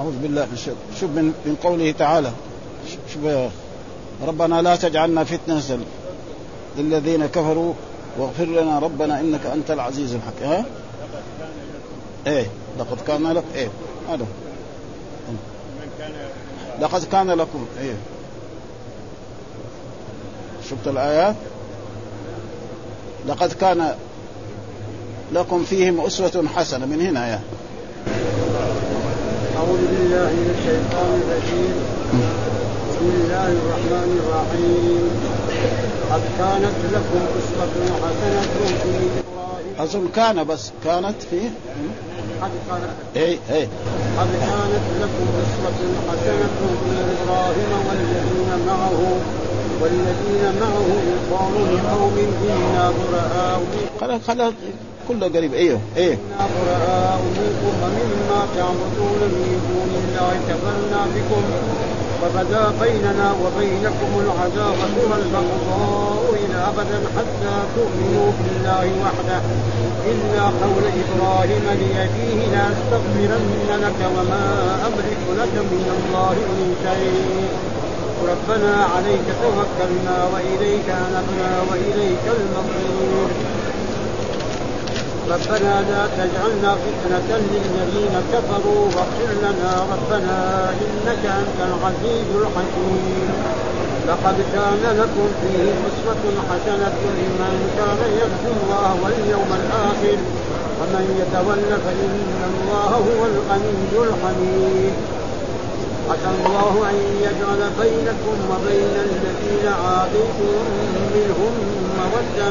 أعوذ بالله من الشيطان. شوف من, من قوله تعالى. شوف ربنا لا تجعلنا فتنة للذين كفروا واغفر لنا ربنا إنك أنت العزيز الحكيم. ها؟ إيه. لقد كان لك إيه. هذا. لقد كان لكم إيه. شفت الآيات؟ لقد كان لكم فيهم أسوة حسنة. من هنا يا. أعوذ بالله من الشيطان الرجيم. بسم الله الرحمن الرحيم. قد كانت لكم أسوة حسنة في إبراهيم أظن كان بس كانت في قد كانت اي اي قد كانت لكم أسوة حسنة في إبراهيم والذين معه والذين معه إذ قالوا لقوم إنا براء خلاص. كله قريب. أيوه إيه. إنا براء منكم تعبدون من دون الله كفرنا بكم وبدا بيننا وبينكم العداوة والبغضاء إلى أبدا حتى تؤمنوا بالله وحده إلا قول إبراهيم لأبيه لأستغفرن لك وما أملك لك من الله من شيء ربنا عليك توكلنا وإليك أنبنا وإليك المصير ربنا لا تجعلنا فتنة للذين كفروا واغفر لنا ربنا إنك أنت العزيز الحكيم. لقد كان لكم فيه أسوة حسنة لمن كان يرجو الله واليوم الآخر ومن يتول فإن الله هو الغني الحميد. عسى الله أن يجعل بينكم وبين الذين عاديتم منهم مودة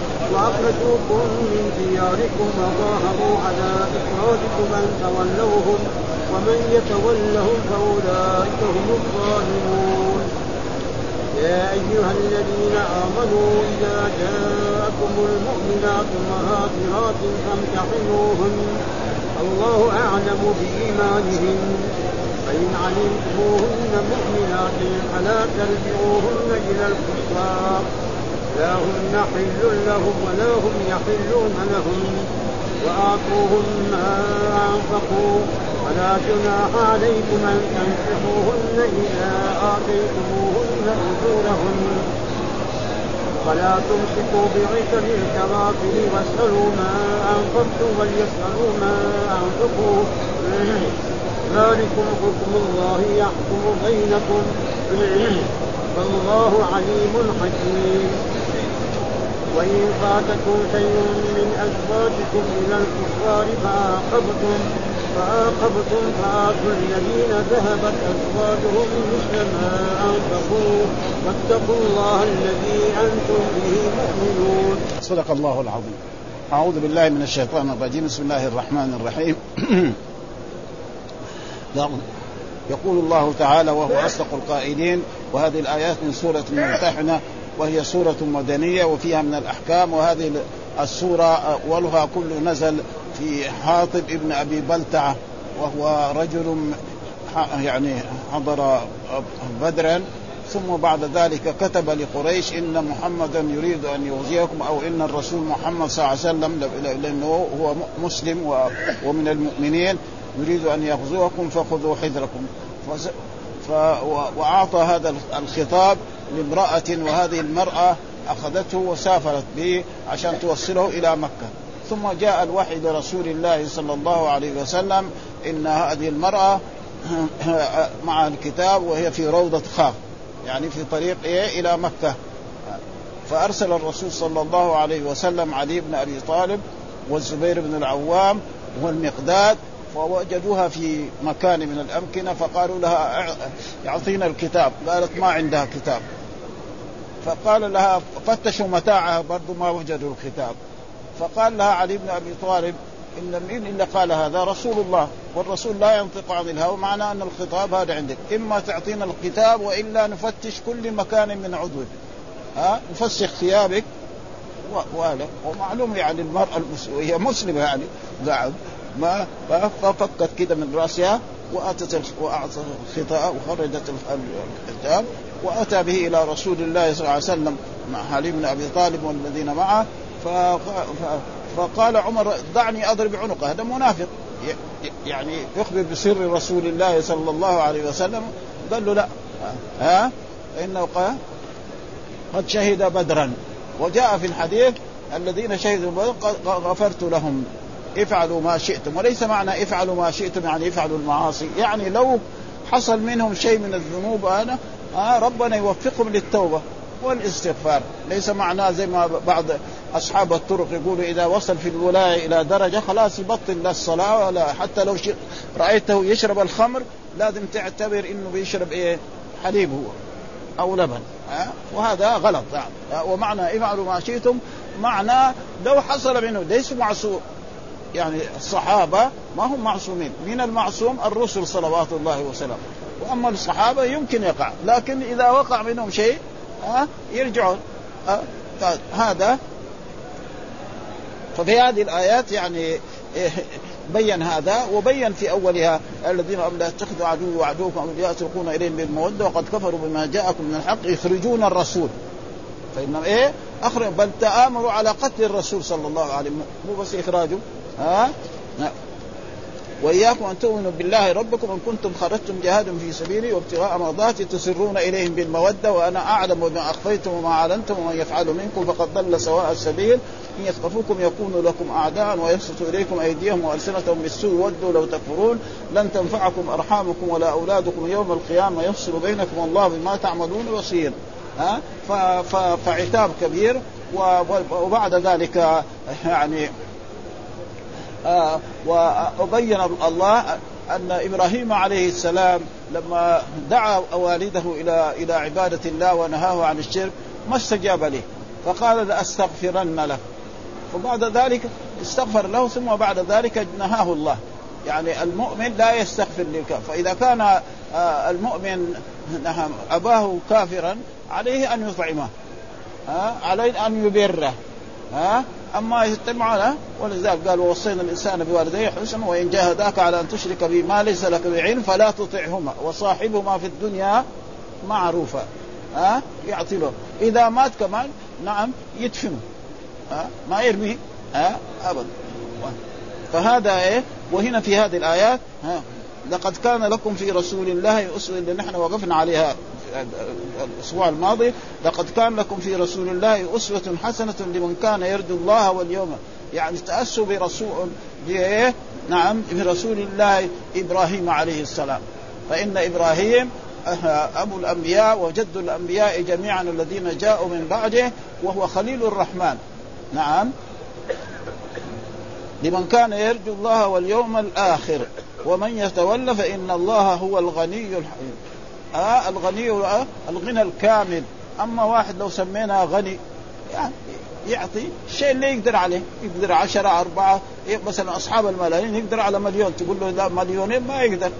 واخرجوكم من دياركم وظاهروا على إخراجكم أن تولوهم ومن يتولهم فأولئك هم الظالمون. يا أيها الذين آمنوا إذا جاءكم المؤمنات مهاجرات فامتحنوهن. الله أعلم بإيمانهن. فإن علمتموهن مؤمنات فلا ترجعوهن إلى الكفار. لا هن حل لهم ولا هم يحلون لهم. وآتوهم ما أنفقوا. ولا جناح عليكم أن تنكحوهن إذا آتيتموهن أجورهن. ولا تمسكوا بعثم الكوافر واسألوا ما أنفقتم وليسألوا ما أنفقوا. ذلكم حكم الله يحكم بينكم. والله عليم حكيم. وإن فاتكم شيء من أزواجكم إلى الكفار فعاقبتم فعاقبتم فآتوا الذين ذهبت أزواجهم مثل ما أنفقوا واتقوا الله الذي أنتم به مؤمنون. صدق الله العظيم. أعوذ بالله من الشيطان الرجيم، بسم الله الرحمن الرحيم. يقول الله تعالى وهو أصدق القائلين وهذه الآيات من سورة الممتحنة وهي سورة مدنية وفيها من الأحكام وهذه السورة أولها كله نزل في حاطب ابن أبي بلتعة وهو رجل يعني حضر بدرا ثم بعد ذلك كتب لقريش إن محمدا يريد أن يغزيكم أو إن الرسول محمد صلى الله عليه وسلم لأنه هو مسلم ومن المؤمنين يريد أن يغزوكم فخذوا حذركم. ف... وأعطى هذا الخطاب لامرأة وهذه المرأة أخذته وسافرت به عشان توصله إلى مكة. ثم جاء الوحي لرسول الله صلى الله عليه وسلم إن هذه المرأة مع الكتاب وهي في روضة خاف يعني في طريق إيه؟ إلى مكة. فأرسل الرسول صلى الله عليه وسلم علي بن أبي طالب والزبير بن العوام والمقداد فوجدوها في مكان من الأمكنة فقالوا لها اعطينا الكتاب. قالت ما عندها كتاب. فقال لها فتشوا متاعها برضو ما وجدوا الكتاب. فقال لها علي بن أبي طالب إن مين إلا قال هذا رسول الله والرسول لا ينطق عن الهوى معنى أن الخطاب هذا عندك. إما تعطينا الكتاب وإلا نفتش كل مكان من عضوك. ها؟ نفسخ ثيابك. وهذا. ومعلوم يعني المرأة المسلمه هي مسلمة يعني. قاعد ما ففكت كده من رأسها وأتت وأعطت الخطاء وخرجت الكتاب وأتى به إلى رسول الله صلى الله عليه وسلم مع علي بن أبي طالب والذين معه. فقال عمر دعني أضرب عنقه. هذا منافق. يعني يخبر بسر رسول الله صلى الله عليه وسلم. قال له لا. ها؟ انه قال قد شهد بدرا. وجاء في الحديث الذين شهدوا بدر غفرت لهم. افعلوا ما شئتم وليس معنى افعلوا ما شئتم يعني افعلوا المعاصي. يعني لو حصل منهم شيء من الذنوب أنا آه ربنا يوفقهم للتوبة والاستغفار. ليس معناه زي ما بعض أصحاب الطرق يقولوا إذا وصل في الولاية إلى درجة خلاص يبطل لا الصلاة ولا حتى لو رأيته يشرب الخمر لازم تعتبر إنه بيشرب إيه؟ حليب هو أو لبن ها وهذا غلط. يعني ومعنى افعلوا ما شئتم معنى لو حصل منه ليس معصوم. يعني الصحابة ما هم معصومين. من المعصوم الرسل صلوات الله وسلامه. وأما الصحابة يمكن يقع. لكن إذا وقع منهم شيء ها يرجعون. هذا. ففي هذه الآيات يعني بين هذا وبين في أولها الذين لا تتخذوا عدو وعدوكم تلقون إليهم بالمودة وقد كفروا بما جاءكم من الحق يخرجون الرسول. فإنهم إيه اخرج بل تآمروا على قتل الرسول صلى الله عليه وسلم. مو بس اخراجه ها؟ وإياكم أن تؤمنوا بالله ربكم إن كنتم خرجتم جهادا في سبيلي وابتغاء مرضاتي تسرون إليهم بالمودة وأنا أعلم بما أخفيتم وما أعلنتم ومن يفعل منكم فقد ضل سواء السبيل. إن يثقفوكم يكونوا لكم أعداء ويبسطوا إليكم أيديهم وألسنتهم بالسوء ودوا لو تكفرون. لن تنفعكم أرحامكم ولا أولادكم يوم القيامة يفصل بينكم والله بما تعملون بصير. ها؟ فعتاب كبير. وبعد ذلك يعني آه وبين الله أن إبراهيم عليه السلام لما دعا والده إلى إلى عبادة الله ونهاه عن الشرك ما استجاب له فقال لأستغفرن لك وبعد ذلك استغفر له ثم بعد ذلك نهاه الله. يعني المؤمن لا يستغفر للكافر فإذا كان آه المؤمن نعم أباه كافرا عليه أن يطعمه ها عليه أن يبره ها أما يتم على ولذلك قال ووصينا الإنسان بوالديه حسنا وإن جاهداك على أن تشرك بي ما ليس لك بعلم فلا تطعهما وصاحبهما في الدنيا معروفا ها؟ يعطي له إذا مات كمان نعم يدفنه ها؟ ما يرميه ها؟ ابدا فهذا إيه؟ وهنا في هذه الآيات ها؟ لقد كان لكم في رسول الله اللي نحن وقفنا عليها. الأسبوع الماضي لقد كان لكم في رسول الله أسوة حسنة لمن كان يرجو الله واليوم يعني تأسوا برسول؟ نعم برسول الله إبراهيم عليه السلام. فإن إبراهيم أبو الأنبياء وجد الأنبياء جميعا الذين جاءوا من بعده وهو خليل الرحمن. نعم. لمن كان يرجو الله واليوم الآخر ومن يتولى فإن الله هو الغني الحميد. آه الغني آه الغنى الكامل. أما واحد لو سمينا غني يعني يعطي الشيء اللي يقدر عليه. يقدر عشرة أربعة مثلا أصحاب الملايين يقدر على مليون. تقول له لا مليونين ما يقدر.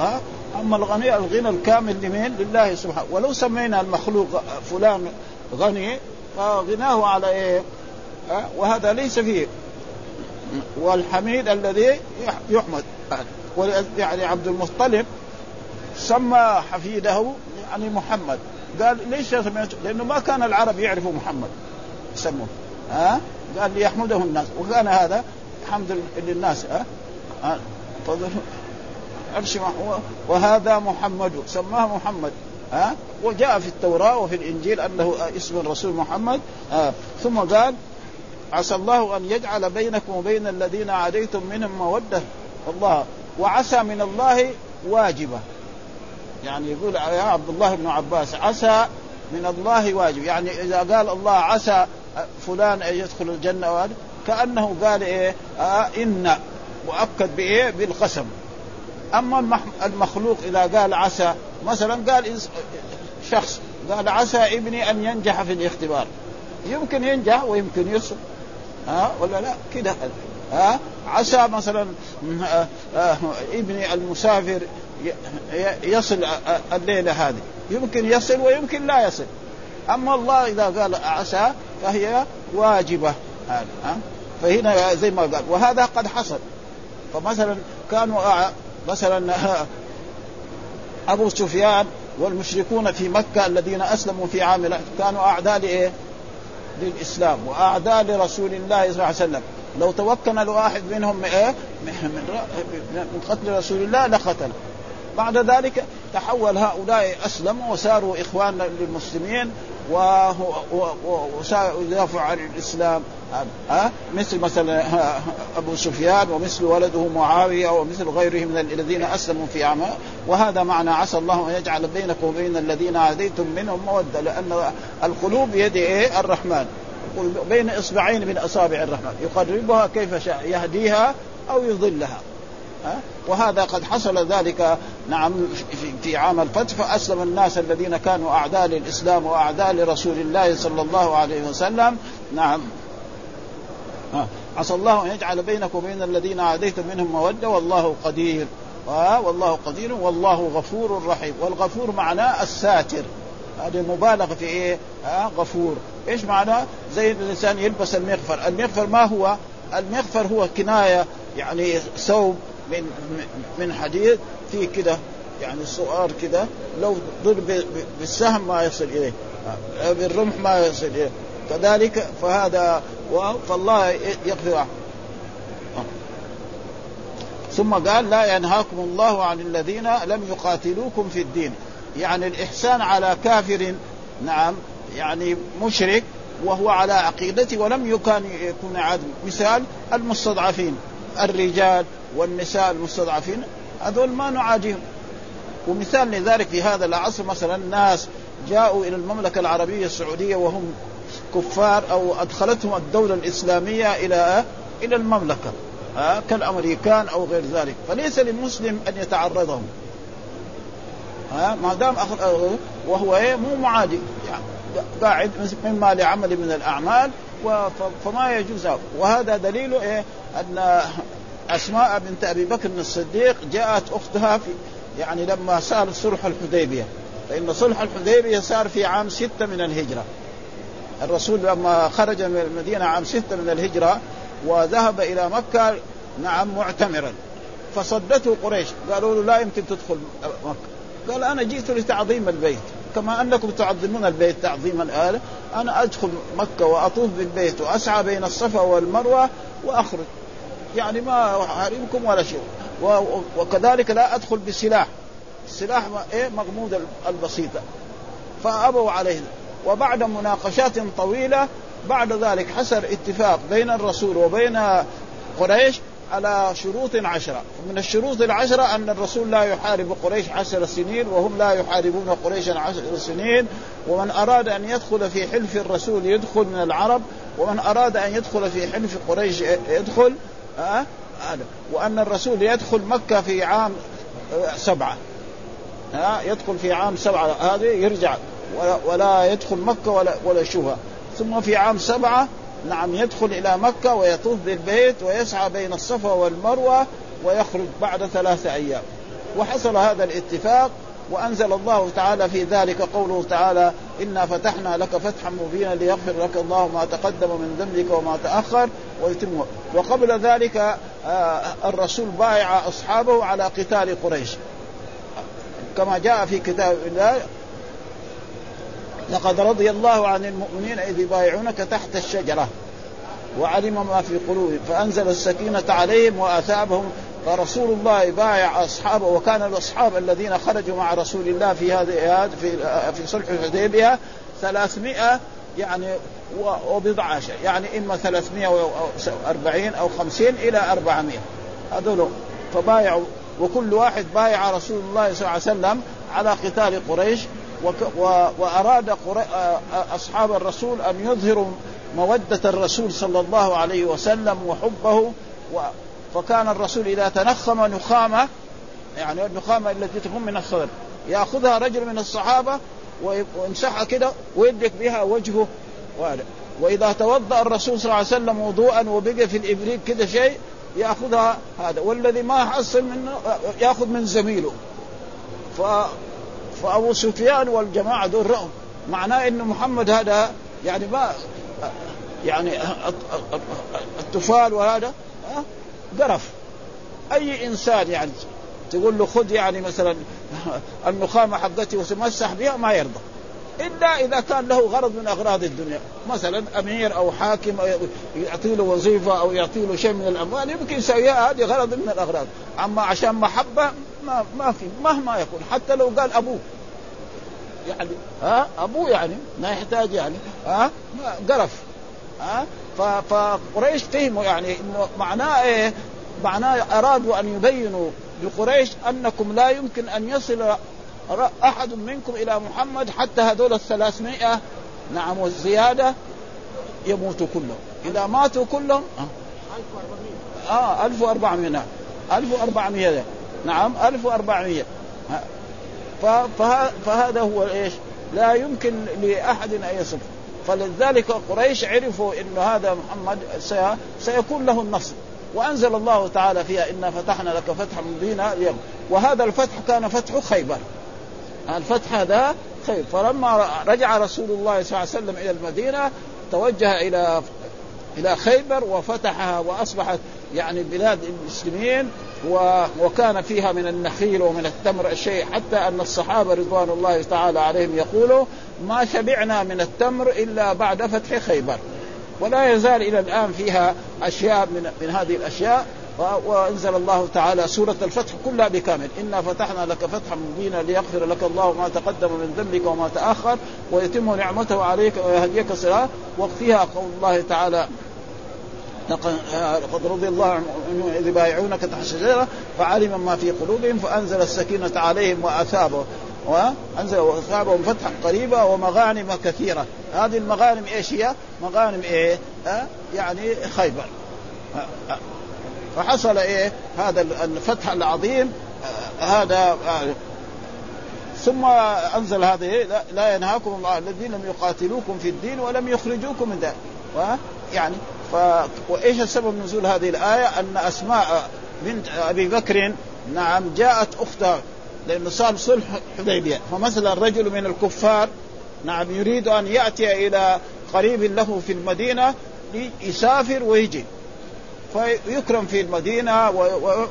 ها أما الغني الغنى الكامل لمين؟ لله سبحانه. ولو سمينا المخلوق فلان غني فغناه على إيه؟ ها وهذا ليس فيه. والحميد الذي يحمد. يعني عبد المطلب سمى حفيده يعني محمد. قال ليش سميته؟ لأنه ما كان العرب يعرفوا محمد. يسموه. ها؟ قال ليحمده الناس. وكان هذا حمد للناس ها؟ أه؟ وهذا محمد. سماه محمد ها؟ وجاء في التوراة وفي الإنجيل أنه اسم الرسول محمد ها؟ ثم قال عسى الله أن يجعل بينكم وبين الذين عاديتم منهم مودة. الله وعسى من الله واجبة. يعني يقول يا عبد الله بن عباس عسى من الله واجب. يعني إذا قال الله عسى فلان أن يدخل الجنة وهذا كأنه قال إيه؟ آه إن مؤكد بإيه؟ بالقسم. أما المخلوق إذا قال عسى مثلا قال شخص قال عسى ابني أن ينجح في الاختبار. يمكن ينجح ويمكن يصل. ها؟ ولا لا؟ كده. ها؟ عسى مثلا آه، آه، ابني المسافر يصل الليلة هذه. يمكن يصل ويمكن لا يصل. أما الله إذا قال عسى فهي واجبة فهنا زي ما قال وهذا قد حصل. فمثلا كانوا مثلا أبو سفيان والمشركون في مكة الذين أسلموا في عام كانوا أعداء لإيه؟ للإسلام وأعداء لرسول الله صلى الله عليه وسلم. لو توكل الواحد منهم إيه؟ من قتل رسول الله لقتل. بعد ذلك تحول هؤلاء أسلموا وصاروا اخوانا للمسلمين ويدافع عن الإسلام. ها؟ مثل مثلا أبو سفيان ومثل ولده معاوية ومثل غيرهم من الذين أسلموا في اعمال وهذا معنى عسى الله أن يجعل بينكم وبين الذين عاديتم منهم مودة لأن القلوب بيد إيه؟ الرحمن. بين إصبعين من أصابع الرحمن. يقربها كيف شاء يهديها أو يضلها. وهذا قد حصل ذلك نعم في عام الفتح فأسلم الناس الذين كانوا أعداء للإسلام وأعداء لرسول الله صلى الله عليه وسلم. نعم. عسى الله أن يجعل بينك وبين الذين عاديتم منهم مودة والله قدير. والله قدير والله غفور رحيم. والغفور معناه الساتر. هذه مبالغه في إيه؟ ها غفور، إيش معناه؟ زي الإنسان يلبس المغفر، المغفر ما هو؟ المغفر هو كناية يعني ثوب من من حديد في كده يعني صغار كده لو ضرب بالسهم ما يصل إليه بالرمح ما يصل إليه. كذلك فهذا فالله يغفر. ثم قال لا ينهاكم الله عن الذين لم يقاتلوكم في الدين. يعني الإحسان على كافر نعم يعني مشرك وهو على عقيدته ولم يكن يكون عدل مثال المستضعفين الرجال والنساء المستضعفين هذول ما نعاديهم. ومثال لذلك في هذا العصر مثلا ناس جاءوا إلى المملكة العربية السعودية وهم كفار أو أدخلتهم الدولة الإسلامية إلى إلى المملكة ها كالأمريكان أو غير ذلك. فليس للمسلم أن يتعرضهم ها ما دام وهو إيه مو معادي. يعني قاعد مما لعمل من الأعمال فما يجوز. وهذا دليل إيه أن أسماء بنت أبي بكر الصديق جاءت أختها في يعني لما صار صلح الحديبية. فإن صلح الحديبية صار في عام ستة من الهجرة. الرسول لما خرج من المدينة عام ستة من الهجرة وذهب إلى مكة نعم معتمرا. فصدته قريش. قالوا له لا يمكن تدخل مكة. قال أنا جئت لتعظيم البيت. كما أنكم تعظمون البيت تعظيم الاله أنا أدخل مكة وأطوف بالبيت وأسعى بين الصفا والمروة وأخرج. يعني ما أحاربكم ولا شيء. وكذلك لا أدخل بسلاح. السلاح إيه؟ مغمود البسيطه فأبوا عليه. وبعد مناقشات طويلة بعد ذلك حصل اتفاق بين الرسول وبين قريش على شروط عشرة. من الشروط العشرة أن الرسول لا يحارب قريش عشر سنين وهم لا يحاربون قريشا عشر سنين. ومن أراد أن يدخل في حلف الرسول يدخل من العرب ومن أراد أن يدخل في حلف قريش يدخل. ها هذا وأن الرسول يدخل مكة في عام سبعة. ها يدخل في عام سبعة. هذه يرجع. ولا, يدخل مكة ولا ولا يشوفها. ثم في عام سبعة نعم يدخل إلى مكة ويطوف بالبيت ويسعى بين الصفا والمروة ويخرج بعد ثلاثة أيام. وحصل هذا الاتفاق وأنزل الله تعالى في ذلك قوله تعالى إنا فتحنا لك فتحا مبينا ليغفر لك الله ما تقدم من ذنبك وما تأخر ويتم. وقبل ذلك آه، الرسول بايع أصحابه على قتال قريش. كما جاء في كتاب الله لقد رضي الله عن المؤمنين إذ يبايعونك تحت الشجرة. وعلم ما في قلوبهم فأنزل السكينة عليهم وأثابهم فرسول الله بايع اصحابه وكان الأصحاب الذين خرجوا مع رسول الله في هذه في في صلح الحديبية 300 يعني وبضع عشر يعني إما 340 أو 50 إلى 400 هذول فبايعوا. وكل واحد بايع رسول الله صلى الله عليه وسلم على قتال قريش. وأراد أصحاب الرسول أن يظهروا مودة الرسول صلى الله عليه وسلم وحبه فكان الرسول إذا تنخم نخامة يعني النخامة التي تكون من الصدر يأخذها رجل من الصحابة ويمسحها كده ويدرك بها وجهه وهذا. وإذا توضأ الرسول صلى الله عليه وسلم وضوءا وبقي في الإبريق كذا شيء يأخذها هذا. والذي ما حصل منه يأخذ من زميله. ف فأبو سفيان والجماعة دول رأوا. معناه إنه محمد هذا يعني ما يعني التفال وهذا قرف أي إنسان يعني تقول له خذ يعني مثلا النخامة حقتي وتمسح بها ما يرضى. إلا إذا كان له غرض من أغراض الدنيا. مثلا أمير أو حاكم يعطي له وظيفة أو يعطي له شيء من الأموال يمكن يسويها. هذه غرض من الأغراض. أما عشان محبة ما ما في. مهما يكون. حتى لو قال أبوه. يعني ها؟ أبوه يعني ما يحتاج يعني ها؟ قرف. ها؟ فقريش فهموا يعني إنه معناه إيه؟ معناه أرادوا أن يبينوا لقريش أنكم لا يمكن أن يصل أحد منكم إلى محمد حتى هذول الثلاثمائة نعم والزيادة يموتوا كلهم. إذا ماتوا كلهم آه 1400 نعم 1400 نعم 1400 فهذا هو إيش؟ لا يمكن لأحد أن يصف فلذلك قريش عرفوا إن هذا محمد سيكون له النصر. وأنزل الله تعالى فيها إنا فتحنا لك فتحا مبينا اليوم. وهذا الفتح كان فتح خيبر. الفتح هذا خير فلما رجع رسول الله صلى الله عليه وسلم إلى المدينة توجه إلى إلى خيبر وفتحها وأصبحت يعني بلاد المسلمين وكان فيها من النخيل ومن التمر الشيء حتى أن الصحابة رضوان الله تعالى عليهم يقولوا ما شبعنا من التمر إلا بعد فتح خيبر. ولا يزال إلى الآن فيها أشياء من من هذه الأشياء وأنزل الله تعالى سورة الفتح كلها بكامل. إنا فتحنا لك فتحا مبينا ليغفر لك الله ما تقدم من ذنبك وما تأخر ويتم نعمته عليك ويهديك صراط. وفيها قول الله تعالى لقد رضي الله عنهم إذ يبايعونك تحت الشجره فعلم ما في قلوبهم فأنزل السكينة عليهم واثابهم وانزل واثابهم فتحا قريبا ومغانم كثيرة هذه المغانم إيش هي؟ مغانم إيه؟ أه؟ يعني خيبر أه؟ فحصل إيه؟ هذا الفتح العظيم هذا ثم أنزل هذه لا ينهاكم الله الذين لم يقاتلوكم في الدين ولم يخرجوكم من ذلك يعني ف... وإيش السبب نزول هذه الآية؟ أن أسماء بنت أبي بكر نعم جاءت أختها لأنه صار صلح حديبية. فمثلا رجل من الكفار نعم يريد أن يأتي إلى قريب له في المدينة يسافر ويجي. فيكرم في المدينة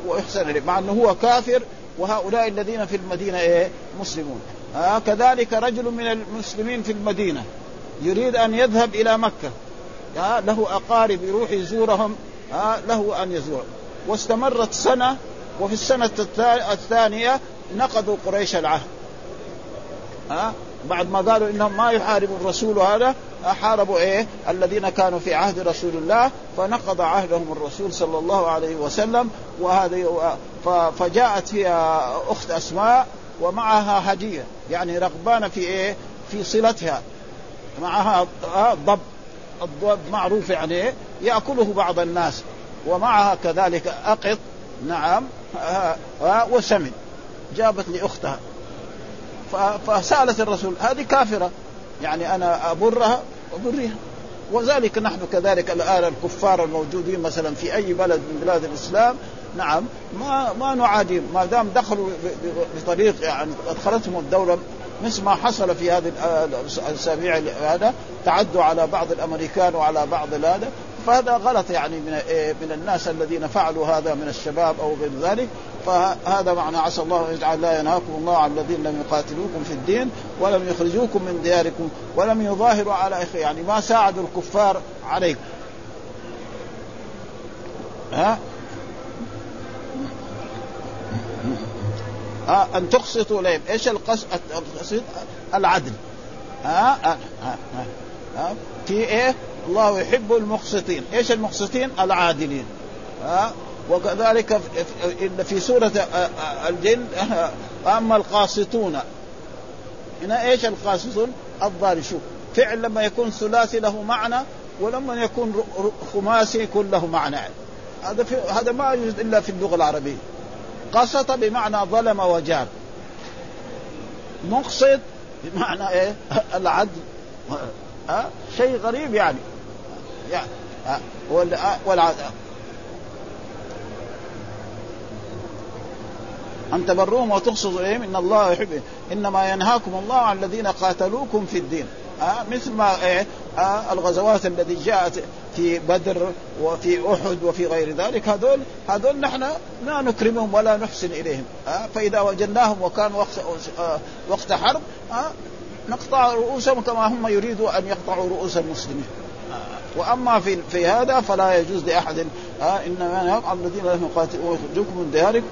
ويحسن إليه مع أنه هو كافر وهؤلاء الذين في المدينة إيه؟ مسلمون. آه كذلك رجل من المسلمين في المدينة يريد أن يذهب إلى مكة. له أقارب يروح يزورهم له أن يزور. واستمرت سنة وفي السنة الثانية نقضوا قريش العهد. ها بعد ما قالوا إنهم ما يحاربوا الرسول هذا حاربوا إيه؟ الذين كانوا في عهد رسول الله فنقض عهدهم الرسول صلى الله عليه وسلم وهذا فجاءت فيها أخت أسماء ومعها هدية يعني رغبانه في إيه؟ في صلتها. معها ضب. الضب معروف يعني يأكله بعض الناس. ومعها كذلك أقط نعم وسمن. جابت لأختها. فسألت الرسول هذه كافرة. يعني أنا أبرها وبريها وذلك نحن كذلك الآن الكفار الموجودين مثلا في أي بلد من بلاد الإسلام نعم ما ما نعادي ما دام دخلوا بطريق يعني أدخلتهم الدولة مثل ما حصل في هذه الأسابيع هذا تعدوا على بعض الأمريكان وعلى بعض هذا فهذا غلط يعني من إيه، من الناس الذين فعلوا هذا من الشباب أو غير ذلك. فهذا معنى عسى الله أن يجعل لا ينهاكم الله عن الذين لم يقاتلوكم في الدين ولم يخرجوكم من دياركم ولم يظاهروا على أخي يعني ما ساعدوا الكفار عليكم. ها؟ ها أن تقسطوا إليهم. إيش القسط العدل. ها ها, ها, ها. في إيه؟ الله يحب المقسطين. إيش المقسطين؟ العادلين. ها وكذلك في سورة الجن أما القاسطون. هنا إيش القاسطون؟ الضال. شوف فعل لما يكون ثلاثي له معنى ولما يكون خماسي يكون له معنى. هذا في هذا ما يوجد إلا في اللغة العربية. قسط بمعنى ظلم وجار مقسط بمعنى إيه؟ العدل. ها؟ شيء غريب يعني. يعني والعذاب أن تبروهم وتقصدوا إليهم إن الله يحب. إنما ينهاكم الله عن الذين قاتلوكم في الدين. آه مثل ما إيه آه الغزوات التي جاءت في بدر وفي أحد وفي غير ذلك هذول هذول نحن لا نكرمهم ولا نحسن إليهم. آه فإذا وجدناهم وكان وقت آه وقت حرب آه نقطع رؤوسهم كما هم يريدوا أن يقطعوا رؤوس المسلمين. آه وأما في في هذا فلا يجوز لأحد آه إنما الذين لم يقاتلوا ويخرجوكم من دياركم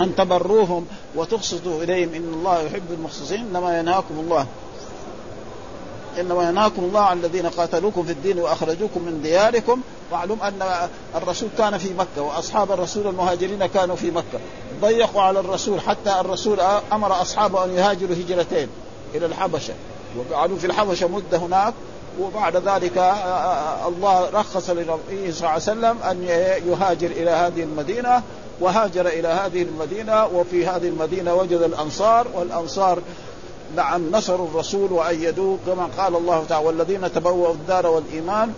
أن تبروهم وتقسطوا إليهم. إن الله يحب المقسطين. إنما ينهاكم الله. إنما ينهاكم الله عن الذين قاتلوكم في الدين وأخرجوكم من دياركم. معلوم أن الرسول كان في مكة وأصحاب الرسول المهاجرين كانوا في مكة. ضيقوا على الرسول حتى الرسول أمر أصحابه أن يهاجروا هجرتين إلى الحبشة. وقعدوا في الحبشة مدة هناك. وبعد ذلك الله رخص للنبي صلى الله عليه وسلم أن يهاجر إلى هذه المدينة. وهاجر إلى هذه المدينة وفي هذه المدينة وجد الأنصار والأنصار نعم نصروا الرسول وأيدوه كما قال الله تعالى والذين تبوأوا الدار والإيمان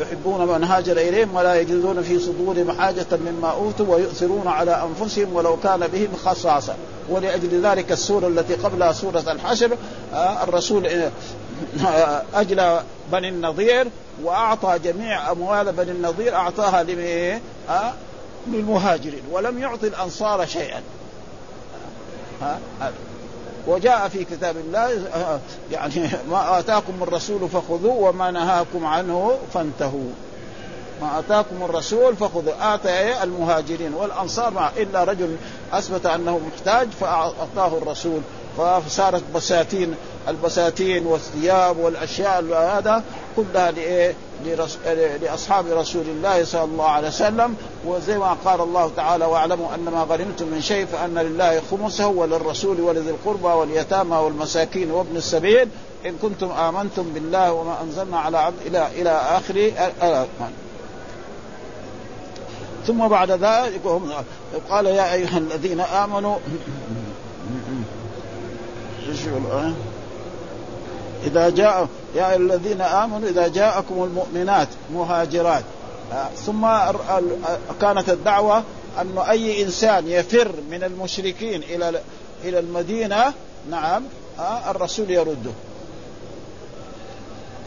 يحبون من هاجر إليهم ولا يجدون في صدورهم حاجة مما أوتوا ويؤثرون على أنفسهم ولو كان بهم خصاصة. ولأجل ذلك السورة التي قبلها سورة الحشر آه الرسول آه اجلى بني النضير وأعطى جميع أموال بني النضير أعطاها آه للمهاجرين ولم يعطي الأنصار شيئا. ها؟ وجاء في كتاب الله يعني ما آتاكم الرسول فخذوه وما نهاكم عنه فانتهوا. ما آتاكم الرسول فخذوا آتى المهاجرين والأنصار مع إلا رجل أثبت أنه محتاج فأعطاه الرسول. فصارت بساتين البساتين والثياب والأشياء هذا كلها لأصحاب رسول الله صلى الله عليه وسلم وزي ما قال الله تعالى واعلموا ان ما غنمتم من شيء فأن لله خمسه وللرسول ولذي القربى واليتامى والمساكين وابن السبيل. إن كنتم آمنتم بالله وما أنزلنا على عبد إلى إلى اخر ثم بعد ذلك قال يا أيها الذين آمنوا إذا جاء يا الذين آمنوا إذا جاءكم المؤمنات مهاجرات. ثم كانت الدعوة أن أي إنسان يفر من المشركين إلى إلى المدينة نعم آه، الرسول يرده.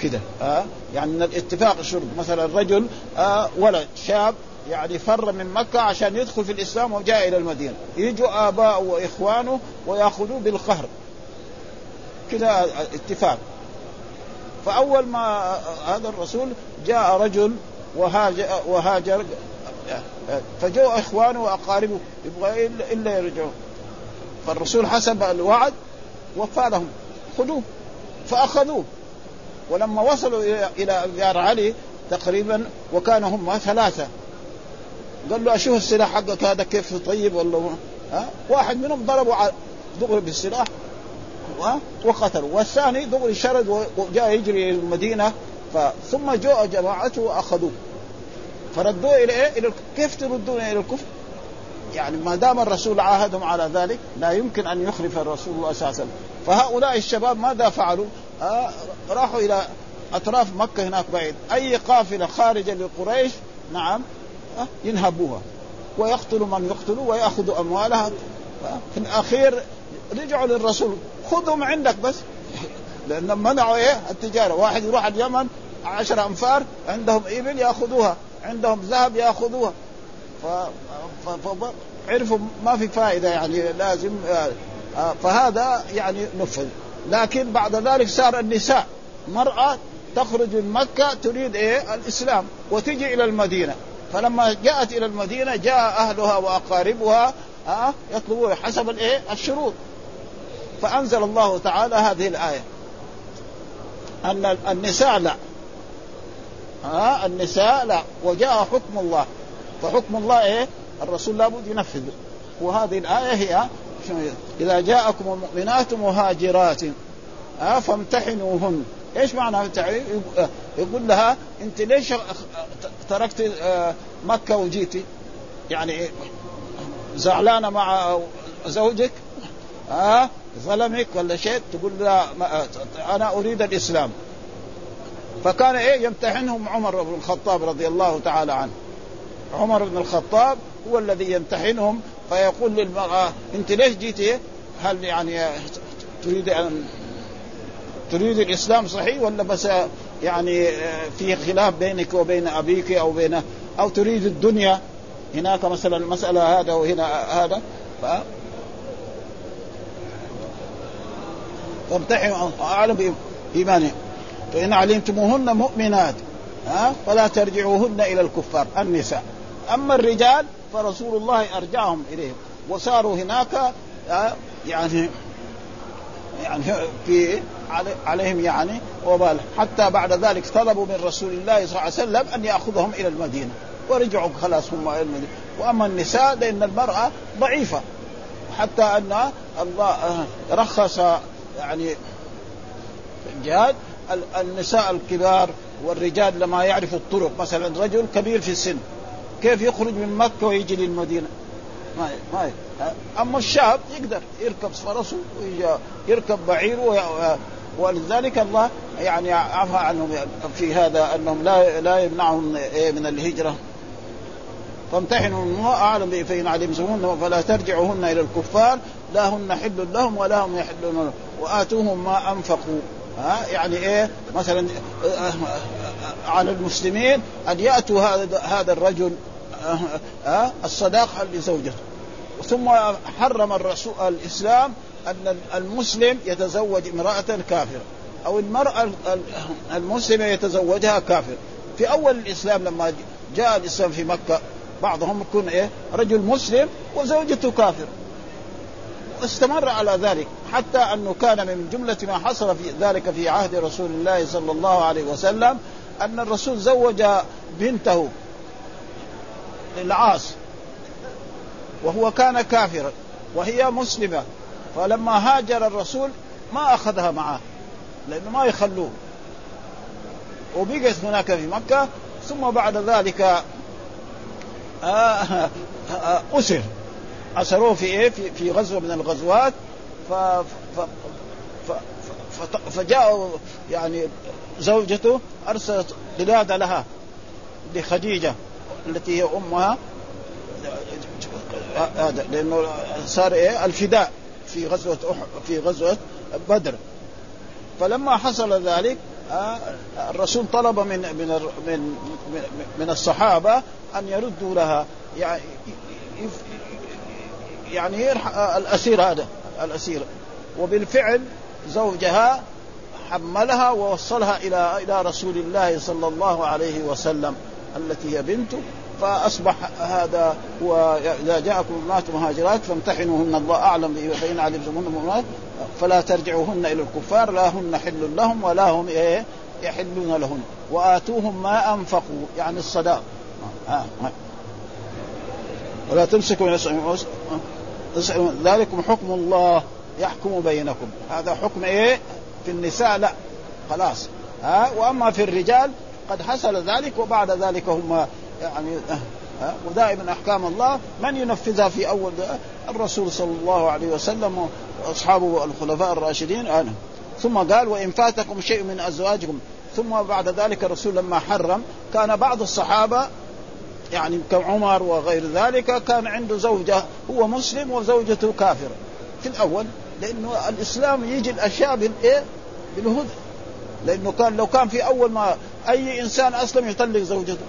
كده آه يعني من الاتفاق الشرط مثلا رجل آه ولد شاب يعني فر من مكة عشان يدخل في الإسلام وجاء إلى المدينة. يجوا آباءه وإخوانه ويأخذوه بالقهر. كذا اتفاق. فأول ما هذا الرسول جاء رجل وهاجر, وهاجر فجاء إخوانه وأقاربه يبغى الا يرجعوا فالرسول حسب الوعد وفى لهم. خذوه. فأخذوه. ولما وصلوا إلى دار علي تقريبا وكانوا هم ثلاثة. قال له أشوف السلاح حقك هذا كيف طيب ولا ها؟ واحد منهم ضربوا دغري بالسلاح. وقتلوا. والثاني دغري شرد وجاء يجري إلى المدينة ثم جاء جماعته وأخذوه. فردوه إلى إيه؟ إلى كيف تردون إلى الكفر؟ يعني ما دام الرسول عاهدهم على ذلك لا يمكن أن يخلف الرسول الله صلى الله عليه وسلم. فهؤلاء الشباب ماذا فعلوا؟ آه راحوا إلى أطراف مكة هناك بعيد. أي قافلة خارجة لقريش نعم آه ينهبوها. ويقتلوا من يقتلوا ويأخذوا أموالها. في الأخير رجعوا للرسول. خذهم عندك بس. لانهم منعوا إيه؟ التجارة. واحد يروح اليمن عشر أنفار عندهم إبل يأخذوها. عندهم ذهب يأخذوها. ف... ف... ف... عرفوا ما في فائدة يعني لازم آه، آه، فهذا يعني نفذ. لكن بعد ذلك صار النساء. مرأة تخرج من مكة تريد إيه؟ الإسلام. وتجي إلى المدينة. فلما جاءت إلى المدينة جاء أهلها وأقاربها آه يطلبون حسب الإيه؟ الشروط. فأنزل الله تعالى هذه الآية. أن النساء لا. ها؟ النساء لا. وجاء حكم الله. فحكم الله إيه؟ الرسول لابد ينفذه وهذه الآية هي إذا جاءكم المؤمنات مهاجرات ها؟ فامتحنوهن. إيش معنى يقول لها أنت ليش تركت آه، مكة وجيتي؟ يعني زعلانة مع زوجك؟ ها؟ ظلمك ولا شيء؟ تقول لا أنا أريد الإسلام. فكان إيه؟ يمتحنهم عمر بن الخطاب رضي الله تعالى عنه. عمر بن الخطاب هو الذي يمتحنهم فيقول للمرأة أنت ليش جيتي هل يعني تريد أن تريد الإسلام صحيح ولا بس يعني في خلاف بينك وبين أبيك أو بين أو تريد الدنيا؟ هناك مثلا المسألة هذا وهنا هذا. ف... فامتحنوا أعلم بإيمانهم فإن علمتموهن مؤمنات ها؟ فلا ترجعوهن إلى الكفار النساء. أما الرجال فرسول الله أرجعهم إليهم. وصاروا هناك يعني يعني في عليهم يعني وبال. حتى بعد ذلك طلبوا من رسول الله صلى الله عليه وسلم أن يأخذهم إلى المدينة. ورجعوا خلاص هم إلى المدينة. وأما النساء لأن المرأة ضعيفة. حتى أن الله رخص يعني الجهاد النساء الكبار والرجال لما يعرفوا الطرق مثلا رجل كبير في السن كيف يخرج من مكة ويجي للمدينة؟ ما ما أما الشاب يقدر يركب فرسه يركب بعيره ولذلك الله يعني عفى عنهم في هذا أنهم لا لا يمنعهم إيه من الهجرة. فامتحنوا أعلم فان علمتموهن فلا ترجعوهن إلى الكفار لا هن حل لهم ولا هم يحلون لهم وآتوهم ما أنفقوا. ها؟ يعني إيه؟ مثلا على المسلمين أن يأتوا هذا هذا الرجل ها؟ الصداقة لزوجته. ثم حرم الرسول الإسلام أن المسلم يتزوج امرأة كافرة. أو المرأة المسلمة يتزوجها كافر. في أول الإسلام لما جاء الإسلام في مكة بعضهم يكون إيه؟ رجل مسلم وزوجته كافر. واستمر على ذلك حتى أنه كان من جملة ما حصل في ذلك في عهد رسول الله صلى الله عليه وسلم أن الرسول زوج بنته للعاص وهو كان كافرا وهي مسلمة. فلما هاجر الرسول ما أخذها معه لأنه ما يخلوه. وبقيت هناك في مكة ثم بعد ذلك آه، أسروه في إيه؟ في, في غزوة من الغزوات. ف, ف, ف, ف فجاءوا يعني زوجته أرسلت قلادة لها لخديجة التي هي أمها. هذا لأنه صار إيه؟ الفداء في غزوة في غزوة بدر. فلما حصل ذلك آه، الرسول طلب من من من من الصحابة أن يردوا لها. يعني يعني الأسير هذا الأسير وبالفعل زوجها حملها ووصلها إلى إلى رسول الله صلى الله عليه وسلم التي هي بنته فأصبح هذا واذا جاءكم امهات مهاجرات فامتحنوهن الله أعلم فإن علمتموهن مؤمنات فلا ترجعوهن إلى الكفار لا هن حل لهم ولا هم إيه يحلون لهن وآتوهم ما أنفقوا يعني الصداق آه. آه. ولا تمسكوا ذلكم حكم الله يحكم بينكم. هذا حكم إيه؟ في النساء لا. خلاص. ها. وأما في الرجال قد حصل ذلك وبعد ذلك هم يعني أه ودائما أحكام الله. من ينفذها في أول الرسول صلى الله عليه وسلم وأصحابه الخلفاء الراشدين أنا. ثم قال وإن فاتكم شيء من أزواجكم. ثم بعد ذلك الرسول لما حرم كان بعض الصحابة يعني كعمر وغير ذلك كان عنده زوجة هو مسلم وزوجته كافرة. في الأول لأنه الإسلام يجي الأشياء بالايه؟ بالهدى. لأنه كان لو كان في أول ما أي إنسان أسلم يطلق زوجته.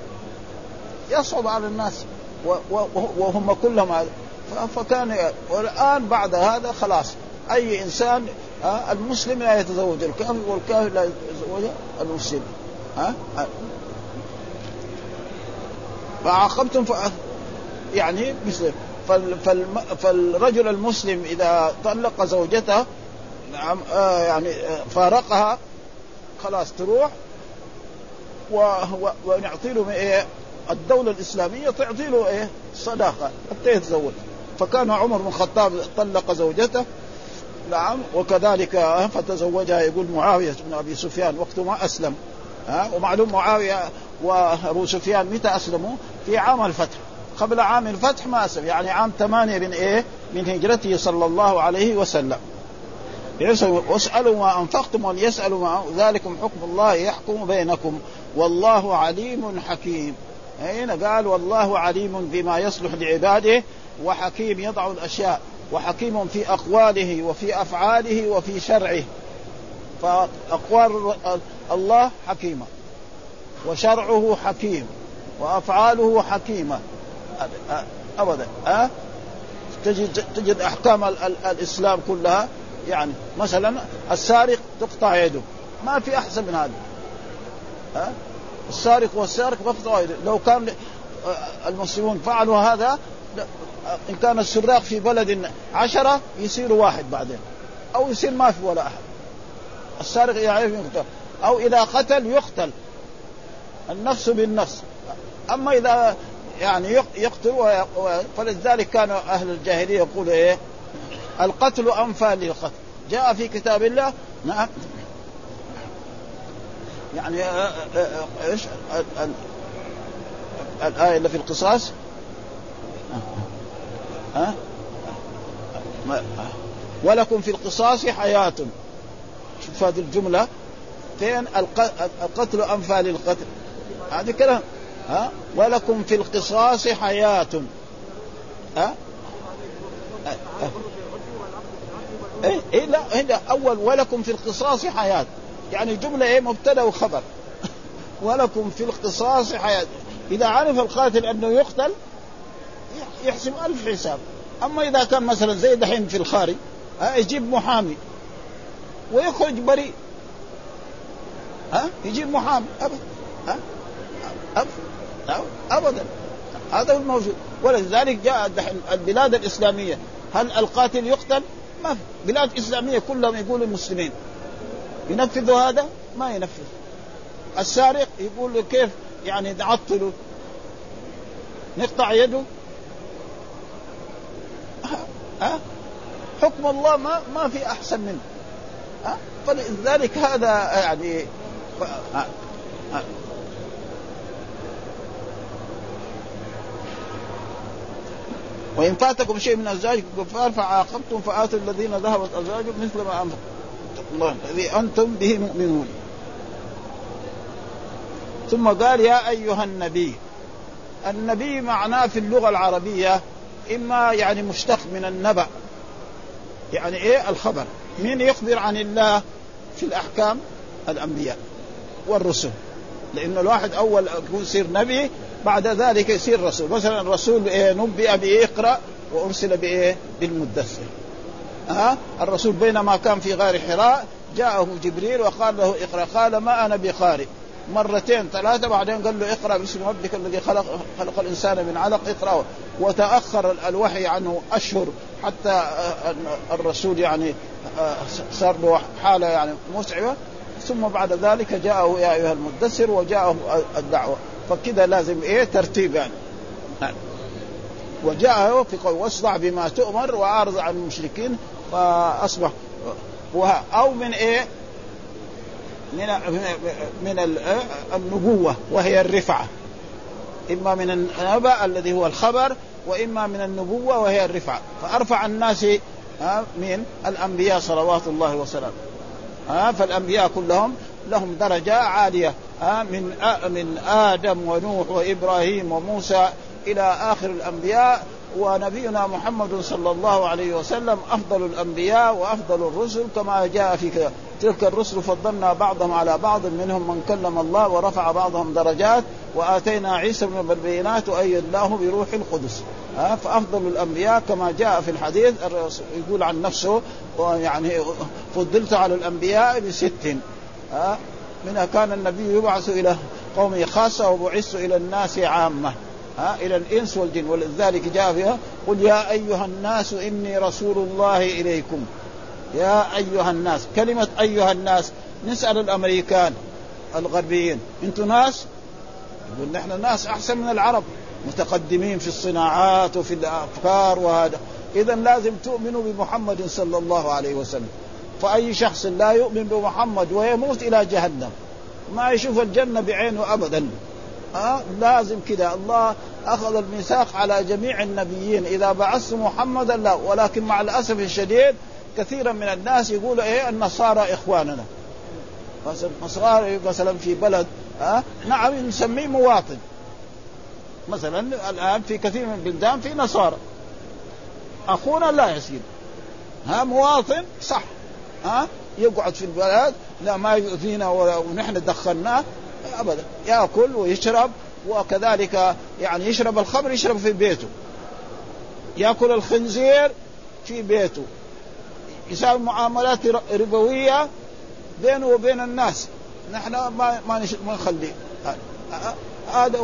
يصعب على الناس وهم كلهم فكان والآن بعد هذا خلاص. أي إنسان المسلم لا يتزوج الكافر والكافر لا يتزوج المسلم. ها؟ فعاقبتم ف... يعني مثل فال... فال... فالرجل المسلم إذا طلق زوجته نعم آه يعني فارقها خلاص تروح و... و... ونعطي له إيه؟ الدولة الإسلامية تعطي له إيه؟ صداقة حتى يتزوج. فكان عمر بن الخطاب طلق زوجته نعم وكذلك فتزوجها يقول معاوية بن أبي سفيان وقت ما أسلم ها ومعلوم معاوية وأبو سفيان متى أسلموا؟ في عام الفتح. قبل عام الفتح ما أسلم. يعني عام ثمانية من إيه؟ من هجرته صلى الله عليه وسلم. واسألوا ما أنفقتم وليسألوا ما ذلكم حكم الله يحكم بينكم. والله عليم حكيم. هنا قال والله عليم بما يصلح لعباده وحكيم يضع الأشياء وحكيم في أقواله وفي أفعاله وفي شرعه. فأقوال الله حكيمة. وشرعه حكيم وأفعاله حكيمة. أبدا. أه؟ تجد تجد أحكام الإسلام كلها يعني مثلا السارق تقطع يده. ما في أحسن من هذا. ها؟ السارق والسارق تقطع يده. لو كان المسلمون فعلوا هذا إن كان السراق في بلد عشرة يصيروا واحد بعدين. أو يصير ما في ولا أحد. السارق يعرف يقتل. أو إذا قتل يقتل. النفس بالنفس. أما إذا يعني يقتل فلذلك كان أهل الجاهلية يقولوا إيه؟ القتل أنفى للقتل. جاء في كتاب الله نعم. يعني آه، آه، آه، إيش؟ الآية اللي في القصاص؟ ها؟ ولكم في القصاص حياة. شوف هذه الجملة. فين القتل أنفى للقتل؟ هذه كلام. ها؟ ولكم في القصاص حياة. ها؟ إيه, إيه لا هنا أول ولكم في القصاص حياة. يعني جملة إيه مبتدأ وخبر. ولكم في القصاص حياة. إذا عرف القاتل أنه يقتل يحسب ألف حساب. أما إذا كان مثلا زي دحين في الخارج يجيب محامي ويخرج بريء. ها؟ يجيب محامي ابدا. ها؟ أبدا ابدا. هذا هو الموجود. ولذلك جاء البلاد الإسلامية. هل القاتل يقتل؟ ما في. بلاد إسلامية كلهم يقولوا المسلمين ينفذوا هذا؟ ما ينفذ. السارق يقول له كيف يعني نعطله نقطع يده. ها حكم الله ما ما في أحسن منه. ها فلذلك هذا يعني وإن فاتكم شيء من أزواجكم كفار فعاقبتم فآتوا الذين ذهبت أزواجهم مثل ما أنفقوا الله الذي أنتم به مؤمنون. ثم قال يا أيها النبي النبي معناه في اللغة العربية إما يعني مشتق من النبأ يعني إيه؟ الخبر. مين يخبر عن الله في الأحكام؟ الأنبياء والرسل. لأن الواحد أول يصير نبي بعد ذلك يصير رسول مثلا الرسول نبئ بإقرأ وأرسل بإيه؟ بالمدثر. ها؟ الرسول بينما كان في غار حراء جاءه جبريل وقال له اقرأ. قال ما أنا بقارئ مرتين ثلاثة بعدين قال له اقرأ باسم ربك الذي خلق خلق الإنسان من علق. اقرأ. وتأخر الوحي عنه أشهر حتى الرسول يعني صار له حالة يعني مسعبة. ثم بعد ذلك جاءه يا أيها المدثر وجاءه الدعوة. فكذا لازم إيه؟ ترتيب يعني. وجاء في قول واصدع بما تؤمر واعرض عن المشركين فأصبح أو من إيه؟ من من النبوة وهي الرفعة. إما من النبأ الذي هو الخبر وإما من النبوة وهي الرفعة. فأرفع الناس من الأنبياء صلوات الله وسلامه. فالأنبياء كلهم لهم درجة عالية. من من آدم ونوح وإبراهيم وموسى إلى آخر الأنبياء ونبينا محمد صلى الله عليه وسلم أفضل الأنبياء وأفضل الرسل كما جاء في تلك الرسل فضلنا بعضهم على بعض منهم من كلم الله ورفع بعضهم درجات وآتينا عيسى من البينات وأيدناه بروح القدس. فأفضل الأنبياء كما جاء في الحديث يقول عن نفسه يعني فضلت على الأنبياء بست. منها كان النبي يبعث إلى قومه خاصة وبعث إلى الناس عامة ها إلى الإنس والجن ولذلك جاء فيها قل يا أيها الناس إني رسول الله إليكم. يا أيها الناس كلمة أيها الناس نسأل الأمريكان الغربيين أنتم ناس؟ يقول نحن ناس أحسن من العرب متقدمين في الصناعات وفي الأفكار وهذا. اذا لازم تؤمنوا بمحمد صلى الله عليه وسلم. فأي شخص لا يؤمن بمحمد ويموت إلى جهنم ما يشوف الجنة بعينه أبدا. أه؟ لازم كذا الله أخذ الميثاق على جميع النبيين إذا بعثت محمدا لا. ولكن مع الأسف الشديد كثيرا من الناس يقولوا إيه النصارى إخواننا. النصارى مثلا في بلد ها نعم نسميه مواطن. مثلا الآن في كثير من البلدان في نصارى. أخونا لا يصير ها مواطن صح. ها؟ يقعد في البلد لا ما يؤذينا ونحن دخلناه أبدا. يأكل ويشرب وكذلك يعني يشرب الخمر يشرب في بيته. يأكل الخنزير في بيته. يساوي معاملات ربوية بينه وبين الناس. نحن ما ما ما نخليه هذا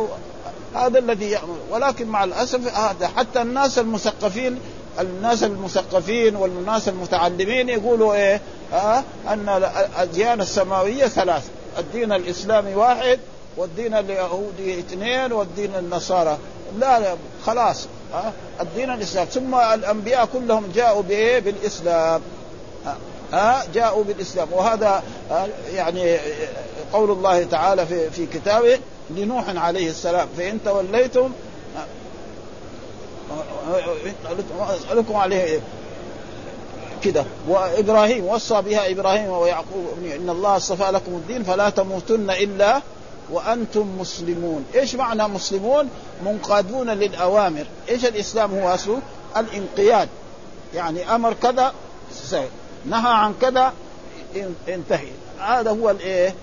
هذا الذي يأمر. ولكن مع الأسف هذا حتى الناس المثقفين الناس المثقفين والناس المتعلمين يقولوا إيه؟ آه أن الأديان السماوية ثلاث. الدين الإسلامي واحد والدين اليهودي اثنين والدين النصارى. لا, لا خلاص. آه الدين الإسلام. ثم الأنبياء كلهم جاءوا بإيه؟ بالإسلام. ها جاءوا بالإسلام. وهذا يعني قول الله تعالى في في كتابه لنوح عليه السلام. فإن توليتم أسألكم عليه؟ كده. وإبراهيم وصى بها إبراهيم ويعقوب إن الله اصطفى لكم الدين فلا تموتن إلا وأنتم مسلمون، إيش معنى مسلمون؟ منقادون للأوامر، إيش الإسلام هو أصله؟ الانقياد. يعني أمر كذا نهى عن كذا انتهي. هذا هو الإيه؟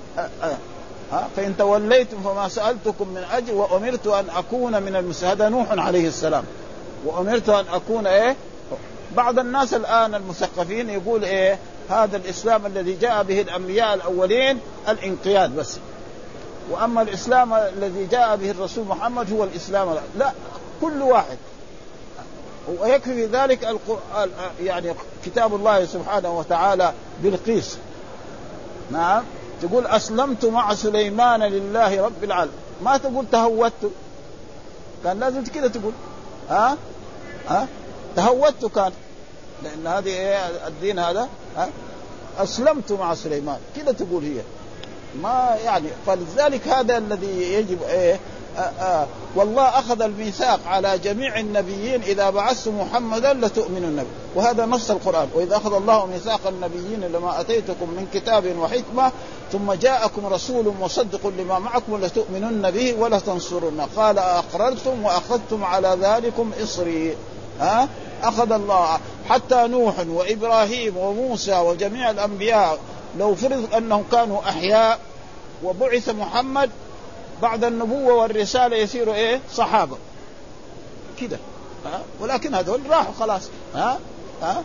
فإن توليتم فما سألتكم من أجر وأمرت أن أكون من المسلمين هذا نوح عليه السلام. وأمرت أن أكون إيه؟ بعض الناس الآن المثقفين يقول إيه؟ هذا الإسلام الذي جاء به الأنبياء الأولين الانقياد بس. وأما الإسلام الذي جاء به الرسول محمد هو الإسلام لا كل واحد. ويكفي في ذلك القرآن يعني كتاب الله سبحانه وتعالى بالقيس. نعم. تقول أسلمت مع سليمان لله رب العالمين. ما تقول تهودت؟ كان لازم كذا تقول. ها؟ ها؟ تهودت كان. لأن هذه إيه؟ الدين هذا ها؟ أسلمت مع سليمان. كذا تقول هي. ما يعني فلذلك هذا الذي يجب إيه؟ آآ آآ والله أخذ الميثاق على جميع النبيين إذا بعثت محمدا لتؤمنن به وهذا نص القرآن. واذا أخذ الله ميثاق النبيين لما أتيتكم من كتاب وحكمة ثم جاءكم رسول مصدق لما معكم لتؤمنن به ولتنصرن قال أقررتم وأخذتم على ذلكم إصري. ها؟ أخذ الله حتى نوح وإبراهيم وموسى وجميع الأنبياء لو فرض أنهم كانوا أحياء وبعث محمد بعد النبوة والرسالة يصيروا إيه؟ صحابة. كده. ها؟ ولكن هذول راحوا خلاص. ها؟ ها؟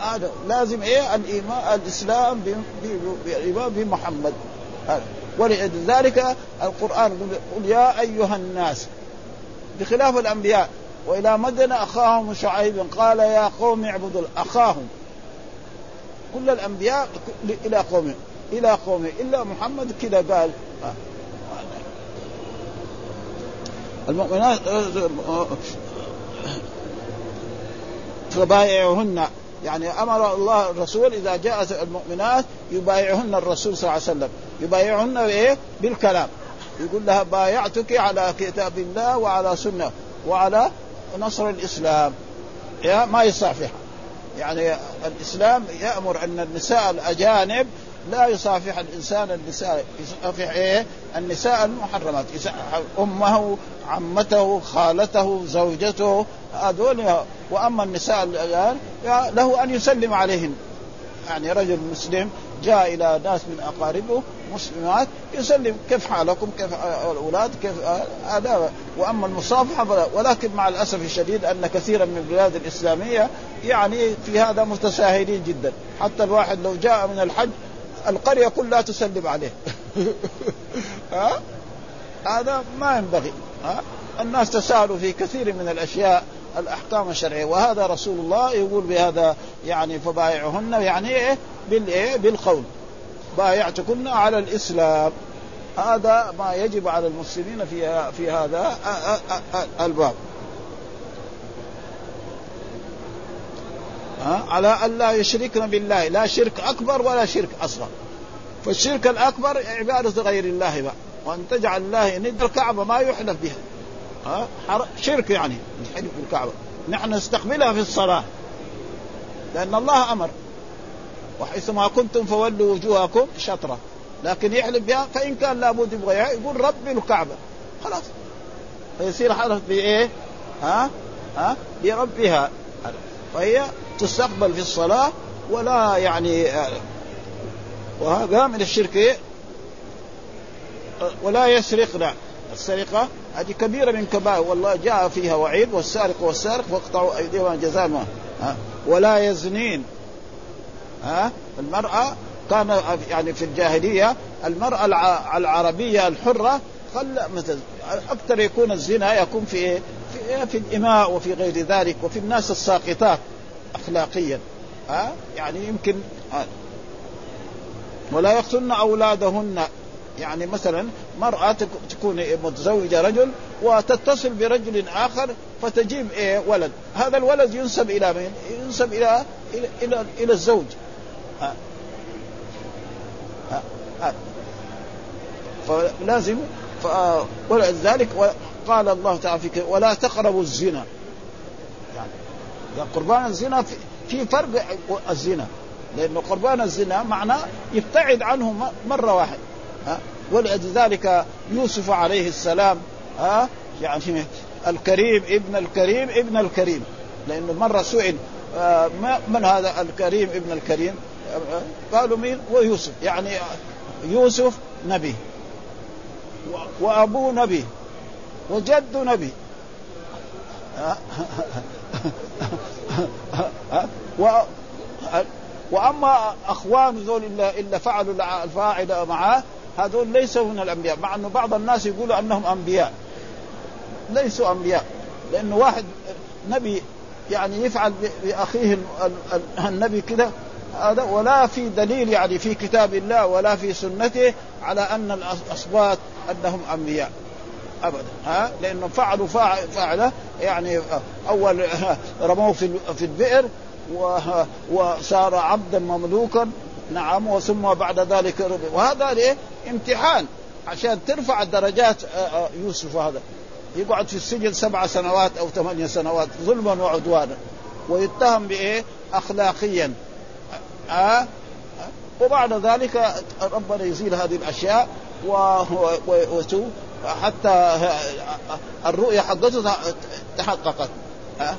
هذا لازم إيه؟ الإيمان الإسلام بالايمان بمحمد. ولذلك القرآن يقول يا أيها الناس بخلاف الأنبياء وإلى مدن أخاهم شعيب قال يا قوم اعبدوا أخاهم. كل الأنبياء إلى قومه إلى قومه إلا محمد كذا قال. المؤمنات فبايعهن يعني أمر الله الرسول إذا جاءت المؤمنات يبايعهن الرسول صلى الله عليه وسلم. يبايعهن بايه؟ بالكلام. يقول لها بايعتك على كتاب الله وعلى سنة وعلى نصر الإسلام. يا ما يصافح يعني الإسلام يأمر أن النساء الأجانب لا يصافح الإنسان النساء. يصافح إيه؟ النساء المحرمات. أمه عمته خالته زوجته. هذول وأما النساء له أن يسلم عليهن. يعني رجل مسلم جاء إلى ناس من أقاربه مسلمات يسلم كيف حالكم كيف الأولاد كيف هذا. وأما المصافحه ولكن مع الأسف الشديد أن كثيرا من البلاد الإسلامية يعني في هذا متساهلين جدا. حتى الواحد لو جاء من الحج القرية كلها تسلم عليه. ها؟ هذا ما ينبغي. ها؟ الناس تساهلوا في كثير من الأشياء. الأحكام الشرعية. وهذا رسول الله يقول بهذا يعني فبايعهن يعني إيه؟ بالايه بالقول. بايعتكن على الإسلام. هذا ما يجب على المسلمين في في هذا الباب. على أن لا يشركن بالله. لا شرك أكبر ولا شرك أصغر. فالشرك الأكبر عبادة غير الله بقى. وأن تجعل الله ند الكعبة ما يحلف بها. ها؟ شرك يعني. الحلف بالكعبة نحن نستقبلها في الصلاة. لأن الله أمر. وحيثما كنتم فولوا وجوهكم شطرة. لكن يحلف بها فإن كان لابد يبغى يقول ربي الكعبة. خلاص. فيصير حلف بإيه؟ ها؟ ها؟ بربها. فهي تستقبل في الصلاة ولا يعني وهذا من الشرك؟ ولا يسرق لا السرقة هذه كبيرة من كبائر والله جاء فيها وعيد والسارق والسارق فاقطعوا ايديهما جزاء ولا يزنين. ها؟ المرأة كان يعني في الجاهلية المرأة العربية الحرة خل مثلا أكثر يكون الزنا يكون في إيه؟ في, إيه؟ في الإماء وفي غير ذلك وفي الناس الساقطات اخلاقيا. ها؟ يعني يمكن ولا يقتلن أولادهن. يعني مثلا مرأة تكون متزوجة رجل وتتصل برجل آخر فتجيب إيه ولد هذا الولد ينسب إلى من؟ ينسب إلى إلى إلى, إلى الزوج ها. ها. ها. فلازم ولذلك قال الله تعالى في ولا تقربوا الزنا يعني قربان الزنا في, في فرق الزنا لأنه قربان الزنا معناه يبتعد عنه مرة واحدة ها ولذلك يوسف عليه السلام ها يعني الكريم ابن الكريم ابن الكريم. لأنه مرة سئل آه من هذا الكريم ابن الكريم؟ آه قالوا مين؟ ويوسف يعني يوسف نبي وابوه نبي وجد نبي. و وأما أخوان ذول الا الا فعلوا الفاعل معه هذول ليسوا من الأنبياء مع إنه بعض الناس يقولوا أنهم أنبياء. ليسوا أنبياء لأنه واحد نبي يعني يفعل بأخيه النبي كذا هذا ولا في دليل يعني في كتاب الله ولا في سنته على أن الاصوات أنهم أنبياء. ابدا. ها؟ لانهم فعلوا فاعلة يعني أول رموه في في البئر وصار عبدا مملوكا نعم وثم بعد ذلك رضي وهذا ليه؟ امتحان عشان ترفع درجات يوسف هذا يقعد في السجن سبع سنوات أو ثمانية سنوات ظلما وعدوانا ويتهم بإيه؟ اخلاقيا أه؟ وبعد ذلك ربنا يزيل هذه الأشياء و... و... حتى الرؤيا حقته تحققت أه؟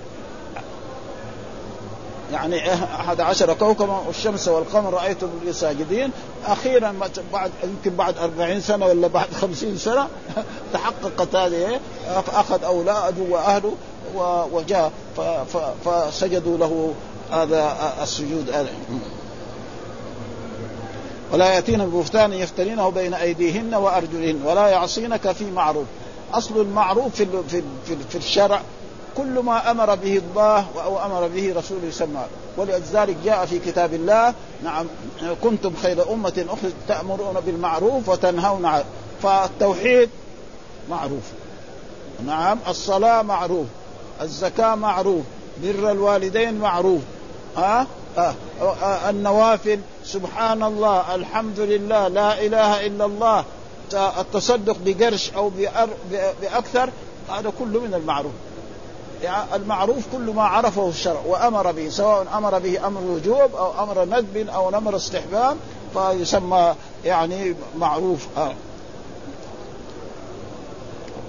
يعني أحد عشر كوكبا والشمس والقمر رأيتم لي ساجدين. أخيرا بعد يمكن بعد أربعين سنة ولا بعد خمسين سنة تحققت هذه أخذ أولاده وأهله وجاء فسجدوا له هذا السجود ولا يأتين ببهتان يفترينه بين أيديهن وأرجلهن ولا يعصينك في معروف. أصل المعروف في في في الشرع كل ما أمر به الله أو أمر به رسوله يسمى ولذلك جاء في كتاب الله نعم كنتم خير أمة اخرج تأمرون بالمعروف وتنهون عن فالتوحيد معروف نعم الصلاة معروف الزكاة معروف بر الوالدين معروف ها أه؟ أه؟ النوافل سبحان الله الحمد لله لا إله إلا الله التصدق بقرش أو بأكثر هذا كله من المعروف المعروف كل ما عرفه الشرع وأمر به سواء أمر به أمر وجوب أو أمر ندب أو أمر استحباب فيسمى يعني معروف. آه.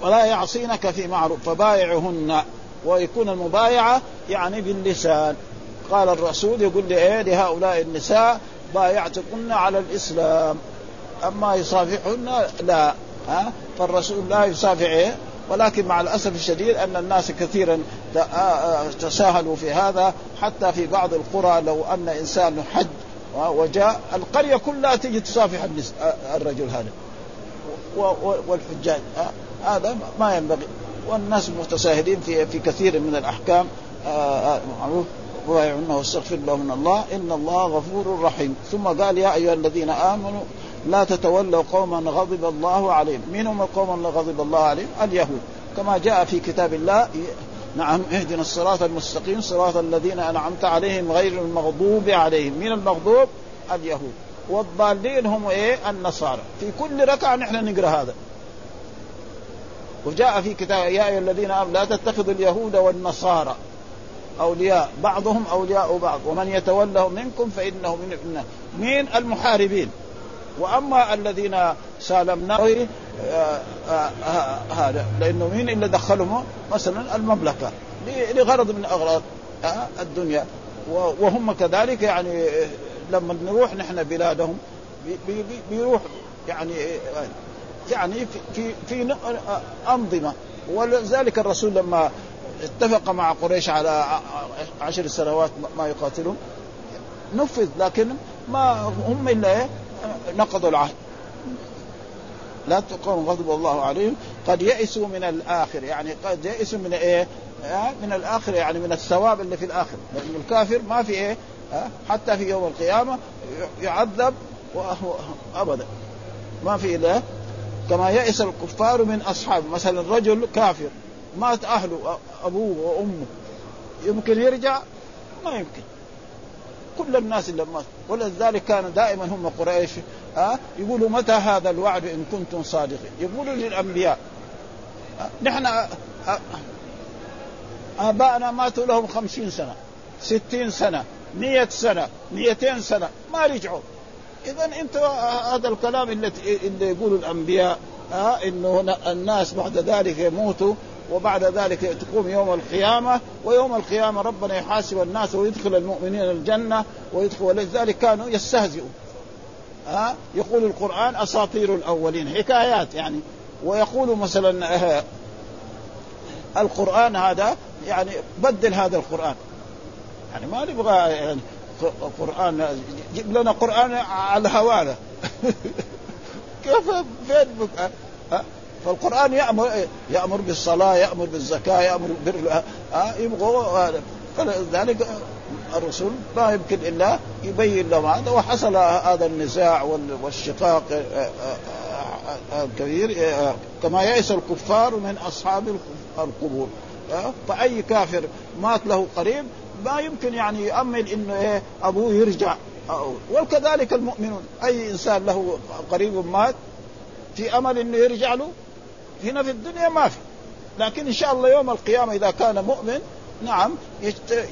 ولا يعصينك في معروف فبايعهن ويكون المبايعة يعني باللسان. قال الرسول يقول لي إيه لهؤلاء النساء بايعتكن على الإسلام. أما يصافحهن لا. ها فالرسول لا يصافح إيه؟ ولكن مع الأسف الشديد أن الناس كثيرا تساهلوا في هذا حتى في بعض القرى لو أن إنسان حج وجاء القرية كلها تجي تصافح الرجل هذا. والحجاج هذا ما ينبغي. والناس متساهلين في في كثير من الأحكام. معروف واستغفر من الله إن الله غفور رحيم. ثم قال يا أيها الذين آمنوا لا تتولوا قوما غضب الله عليهم. من هم القوم اللي غضب الله عليهم؟ اليهود. كما جاء في كتاب الله نعم اهدنا الصراط المستقيم صراط الذين أنعمت عليهم غير المغضوب عليهم. من المغضوب؟ اليهود. والضالين هم إيه؟ النصارى. في كل ركعة نحن نقرأ هذا. وجاء في كتاب يا أيها الذين آمنوا لا تتخذوا اليهود والنصارى أولياء. بعضهم أولياء بعض. ومن يتولهم منكم فإنه من مين المحاربين. وأما الذين سالمنا آه، آه، آه، هذا لأنه مين اللي دخلهم مثلا المملكة لغرض من أغراض الدنيا. وهم كذلك يعني لما نروح نحن بلادهم بيروح يعني يعني في في أنظمة. ولذلك الرسول لما اتفق مع قريش على عشر سنوات ما يقاتلهم نفذ لكن ما هم إلا إيه؟ نقضوا العهد. لا تقوم غضب الله عليهم. قد يئسوا من الآخر يعني قد يئسوا من إيه؟ من الآخر يعني من الثواب اللي في الآخر. لأن الكافر ما في إيه؟ حتى في يوم القيامة يعذب أبدا. ما في إلا كما يئس الكفار من أصحاب. مثلا رجل كافر مات أهله أبوه وأمه. يمكن يرجع؟ ما يمكن. كل الناس اللي مات ولذلك كان دائما هم قريش ها يقولوا متى هذا الوعد إن كنتم صادقين؟ يقولوا للأنبياء نحن آباءنا ماتوا لهم خمسين سنة ستين سنة مية سنة ميتين سنة ما رجعوا. إذا أنت هذا الكلام اللي, اللي يقوله الأنبياء ها إنه الناس بعد ذلك يموتوا وبعد ذلك تقوم يوم القيامة ويوم القيامة ربنا يحاسب الناس ويدخل المؤمنين الجنة ويدخل ولذلك كانوا يستهزئوا ها؟ يقول القرآن أساطير الأولين حكايات يعني. ويقول مثلا آه القرآن هذا يعني بدل هذا القرآن. يعني ما نبغى يعني قرآن جيب لنا قرآن على هوانا. كيف فين فالقرآن يأمر يأمر بالصلاة يأمر بالزكاة يأمر بالبر يبغوا فلذلك الرسول ما يمكن إلا يبين لهم هذا وحصل هذا النزاع والشقاق الكبير كما يئس الكفار من أصحاب القبور. فأي كافر مات له قريب ما يمكن يعني يؤمن إنه إيه؟ أبوه يرجع. وكذلك المؤمنون. أي إنسان له قريب مات في أمل إنه يرجع له؟ هنا في الدنيا ما في. لكن إن شاء الله يوم القيامة إذا كان مؤمن نعم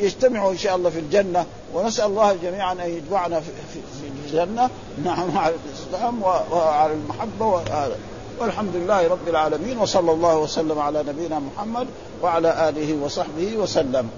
يجتمعوا إن شاء الله في الجنة ونسأل الله جميعا أن يجمعنا في الجنة. نعم على الإسلام وعلى المحبة والحمد لله رب العالمين وصلى الله وسلم على نبينا محمد وعلى آله وصحبه وسلم.